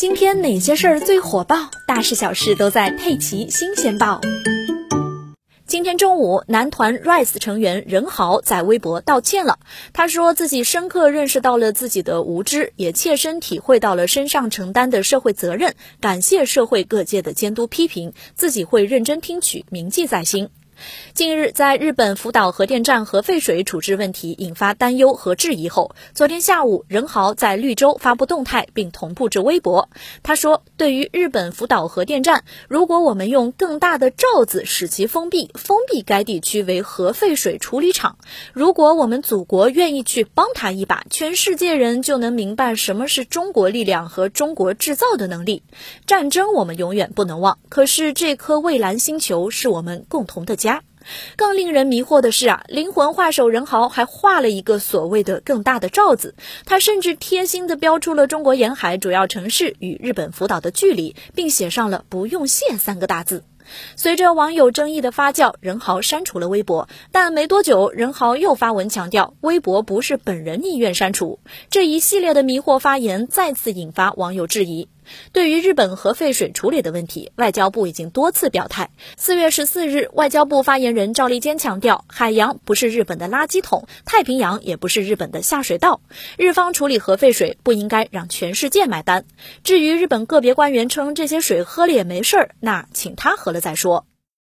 今天哪些事儿最火爆？大事小事都在《佩奇新鲜报》。今天中午，男团 Rise 成员任豪在微博道歉了。他说自己深刻认识到了自己的无知，也切身体会到了身上承担的社会责任。感谢社会各界的监督批评，自己会认真听取，铭记在心。近日，在日本福岛核电站核废水处置问题引发担忧和质疑后，昨天下午，任豪在绿洲发布动态，并同步至微博。他说：“对于日本福岛核电站，如果我们用更大的罩子使其封闭，封闭该地区为核废水处理厂；如果我们祖国愿意去帮他一把，全世界人就能明白什么是中国力量和中国制造的能力。战争我们永远不能忘，可是这颗蔚蓝星球是我们共同的家。”更令人迷惑的是啊，灵魂画手任豪还画了一个所谓的更大的罩子，他甚至贴心的标出了中国沿海主要城市与日本福岛的距离，并写上了“不用谢”三个大字。随着网友争议的发酵，任豪删除了微博，但没多久，任豪又发文强调微博不是本人意愿删除。这一系列的迷惑发言再次引发网友质疑。对于日本核废水处理的问题，外交部已经多次表态。四月十四日，外交部发言人赵立坚强调，海洋不是日本的垃圾桶，太平洋也不是日本的下水道。日方处理核废水不应该让全世界买单。至于日本个别官员称这些水喝了也没事儿，那请他喝了再说。